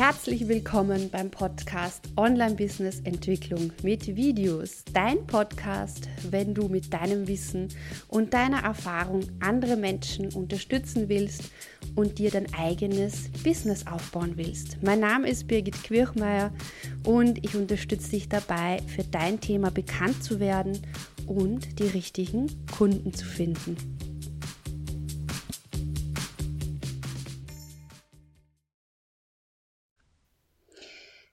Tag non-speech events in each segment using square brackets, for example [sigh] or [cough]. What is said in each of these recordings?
Herzlich willkommen beim Podcast Online Business Entwicklung mit Videos. Dein Podcast, wenn du mit deinem Wissen und deiner Erfahrung andere Menschen unterstützen willst und dir dein eigenes Business aufbauen willst. Mein Name ist Birgit Quirchmeier und ich unterstütze dich dabei, für dein Thema bekannt zu werden und die richtigen Kunden zu finden.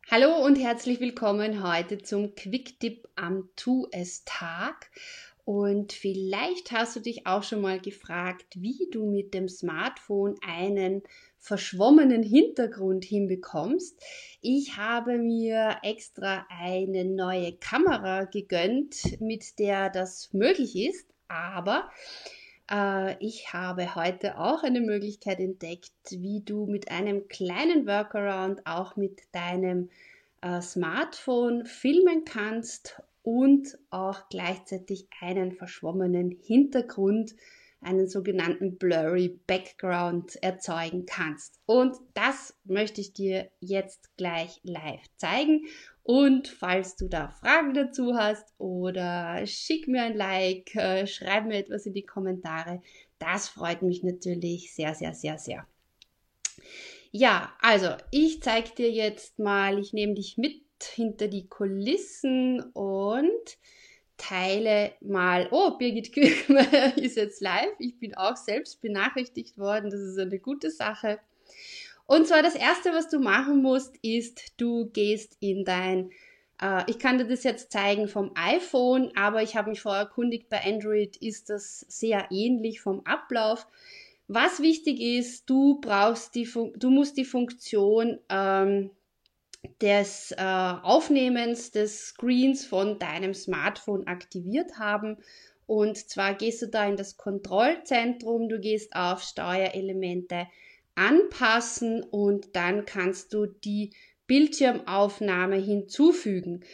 Hallo und herzlich willkommen heute zum Quick-Tipp am Tu-es-Tag. Und vielleicht hast du dich auch schon mal gefragt, wie du mit dem Smartphone einen verschwommenen Hintergrund hinbekommst. Ich habe mir extra eine neue Kamera gegönnt, mit der das möglich ist, aber ich habe heute auch eine Möglichkeit entdeckt, wie du mit einem kleinen Workaround auch mit deinem äh, Smartphone filmen kannst und auch gleichzeitig einen verschwommenen Hintergrund, einen sogenannten blurry Background erzeugen kannst. Und das möchte ich dir jetzt gleich live zeigen. Und falls du da Fragen dazu hast oder schick mir ein Like, äh, schreib mir etwas in die Kommentare. Das freut mich natürlich sehr, sehr, sehr, sehr. Ja, also ich zeige dir jetzt mal, ich nehme dich mit hinter die Kulissen und teile mal, oh, Birgit Küchmeier [laughs] ist jetzt live. Ich bin auch selbst benachrichtigt worden. Das ist eine gute Sache. Und zwar das erste, was du machen musst, ist, du gehst in dein, äh, ich kann dir das jetzt zeigen vom iPhone, aber ich habe mich vorher erkundigt, bei Android ist das sehr ähnlich vom Ablauf. Was wichtig ist, du brauchst die, du musst die Funktion ähm, des äh, Aufnehmens des Screens von deinem Smartphone aktiviert haben. Und zwar gehst du da in das Kontrollzentrum, du gehst auf Steuerelemente anpassen und dann kannst du die Bildschirmaufnahme hinzufügen.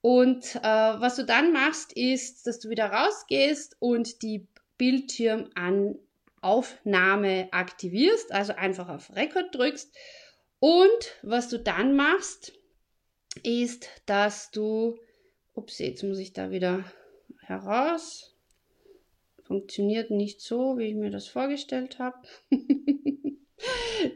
Und äh, was du dann machst, ist, dass du wieder rausgehst und die Bildschirmaufnahme aktivierst, also einfach auf Record drückst. Und was du dann machst, ist, dass du, ups, jetzt muss ich da wieder heraus. Funktioniert nicht so, wie ich mir das vorgestellt habe. [laughs]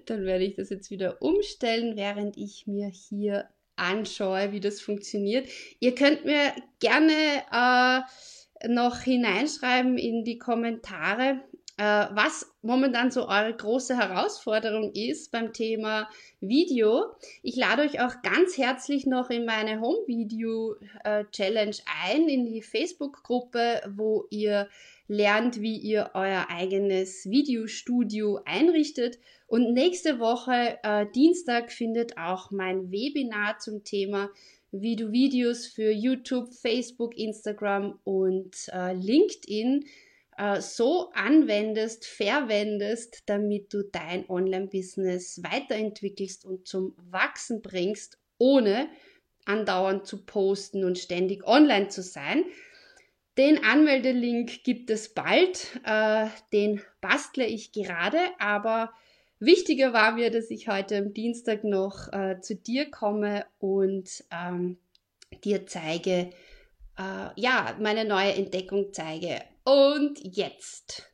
Dann werde ich das jetzt wieder umstellen, während ich mir hier anschaue, wie das funktioniert. Ihr könnt mir gerne äh, noch hineinschreiben in die Kommentare, was momentan so eure große Herausforderung ist beim Thema Video. Ich lade euch auch ganz herzlich noch in meine Home Video äh, Challenge ein, in die Facebook-Gruppe, wo ihr lernt, wie ihr euer eigenes Videostudio einrichtet. Und nächste Woche, äh, Dienstag, findet auch mein Webinar zum Thema, wie du Videos für YouTube, Facebook, Instagram und äh, LinkedIn äh, so anwendest, verwendest, damit du dein Online-Business weiterentwickelst und zum Wachsen bringst, ohne andauernd zu posten und ständig online zu sein. Den Anmeldelink gibt es bald, äh, den bastle ich gerade, aber wichtiger war mir, dass ich heute am Dienstag noch äh, zu dir komme und ähm, dir zeige, äh, ja, meine neue Entdeckung zeige. Und jetzt.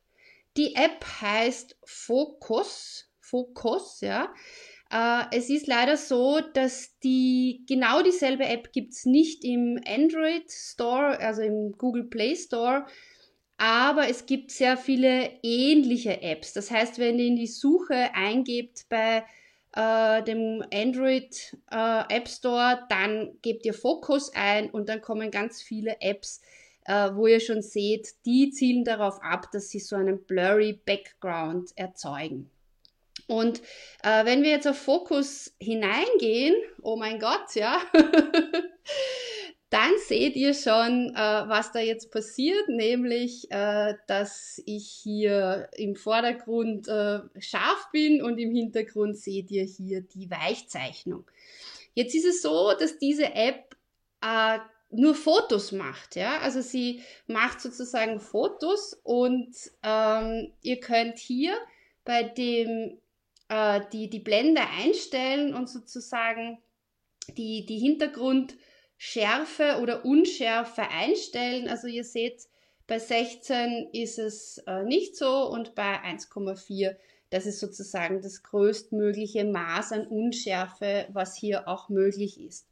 Die App heißt Focus. Focus, ja. Äh, es ist leider so, dass die genau dieselbe App gibt es nicht im Android Store, also im Google Play Store, aber es gibt sehr viele ähnliche Apps. Das heißt, wenn ihr in die Suche eingebt bei äh, dem Android äh, App Store, dann gebt ihr Focus ein und dann kommen ganz viele Apps, äh, wo ihr schon seht, die zielen darauf ab, dass sie so einen blurry Background erzeugen. Und äh, wenn wir jetzt auf Fokus hineingehen, oh mein Gott, ja, [laughs] dann seht ihr schon, äh, was da jetzt passiert, nämlich, äh, dass ich hier im Vordergrund äh, scharf bin und im Hintergrund seht ihr hier die Weichzeichnung. Jetzt ist es so, dass diese App äh, nur Fotos macht, ja, also sie macht sozusagen Fotos und ähm, ihr könnt hier bei dem äh, die, die Blende einstellen und sozusagen die, die Hintergrundschärfe oder Unschärfe einstellen. Also ihr seht, bei 16 ist es äh, nicht so und bei 1,4 das ist sozusagen das größtmögliche Maß an Unschärfe, was hier auch möglich ist.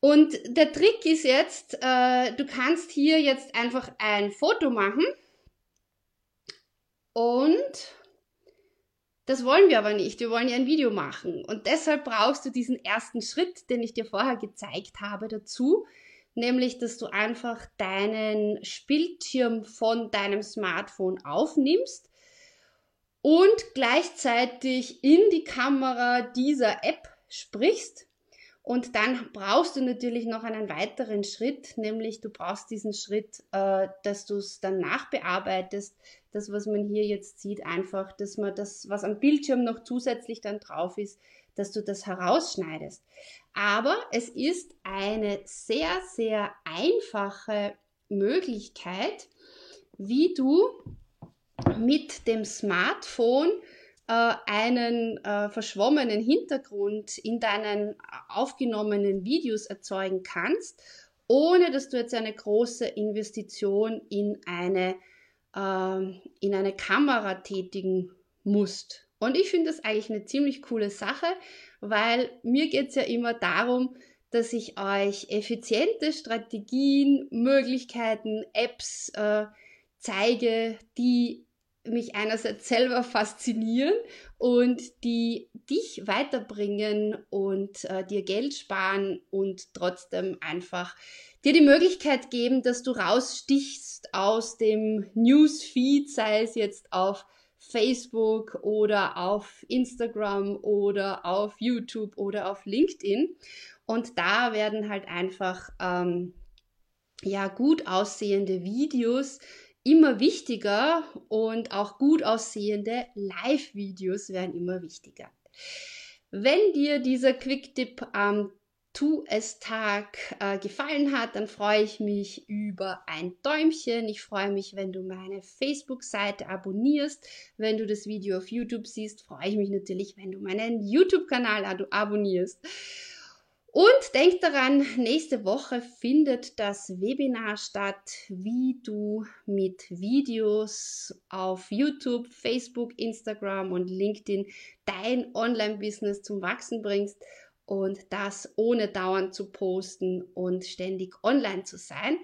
Und der Trick ist jetzt, äh, du kannst hier jetzt einfach ein Foto machen und das wollen wir aber nicht. Wir wollen ja ein Video machen. Und deshalb brauchst du diesen ersten Schritt, den ich dir vorher gezeigt habe, dazu. Nämlich, dass du einfach deinen Bildschirm von deinem Smartphone aufnimmst und gleichzeitig in die Kamera dieser App sprichst. Und dann brauchst du natürlich noch einen weiteren Schritt, nämlich du brauchst diesen Schritt, äh, dass du es dann nachbearbeitest. Das, was man hier jetzt sieht, einfach, dass man das, was am Bildschirm noch zusätzlich dann drauf ist, dass du das herausschneidest. Aber es ist eine sehr, sehr einfache Möglichkeit, wie du mit dem Smartphone äh, einen äh, verschwommenen Hintergrund in deinen aufgenommenen Videos erzeugen kannst, ohne dass du jetzt eine große Investition in eine, äh, in eine Kamera tätigen musst. Und ich finde das eigentlich eine ziemlich coole Sache, weil mir geht es ja immer darum, dass ich euch effiziente Strategien, Möglichkeiten, Apps äh, zeige, die mich einerseits selber faszinieren und die dich weiterbringen und äh, dir Geld sparen und trotzdem einfach dir die Möglichkeit geben, dass du rausstichst aus dem Newsfeed, sei es jetzt auf Facebook oder auf Instagram oder auf YouTube oder auf LinkedIn. Und da werden halt einfach ähm, ja gut aussehende Videos immer wichtiger und auch gut aussehende Live-Videos werden immer wichtiger. Wenn dir dieser Quick-Tipp am Tu es Tag äh, gefallen hat, dann freue ich mich über ein Däumchen. Ich freue mich, wenn du meine Facebook-Seite abonnierst. Wenn du das Video auf YouTube siehst, freue ich mich natürlich, wenn du meinen YouTube-Kanal abonnierst. Und denk daran, nächste Woche findet das Webinar statt, wie du mit Videos auf YouTube, Facebook, Instagram und LinkedIn dein Online-Business zum Wachsen bringst und das ohne dauernd zu posten und ständig online zu sein.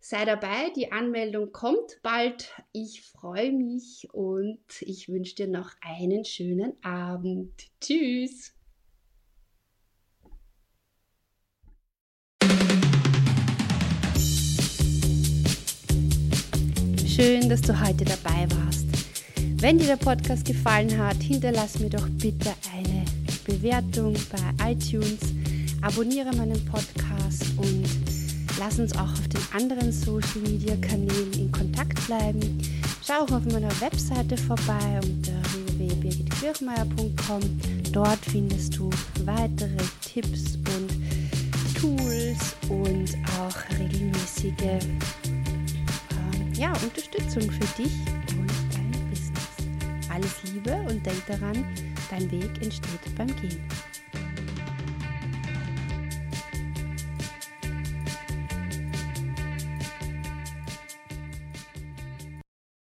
Sei dabei, die Anmeldung kommt bald. Ich freue mich und ich wünsche dir noch einen schönen Abend. Tschüss. Schön, dass du heute dabei warst. Wenn dir der Podcast gefallen hat, hinterlass mir doch bitte eine Bewertung bei iTunes, abonniere meinen Podcast und lass uns auch auf den anderen Social Media Kanälen in Kontakt bleiben. Schau auch auf meiner Webseite vorbei unter www.birgitkirchmeier.com. Dort findest du weitere Tipps und Tools und auch regelmäßige ja, Unterstützung für dich und dein Business. Alles Liebe und denk daran, dein Weg entsteht beim Gehen.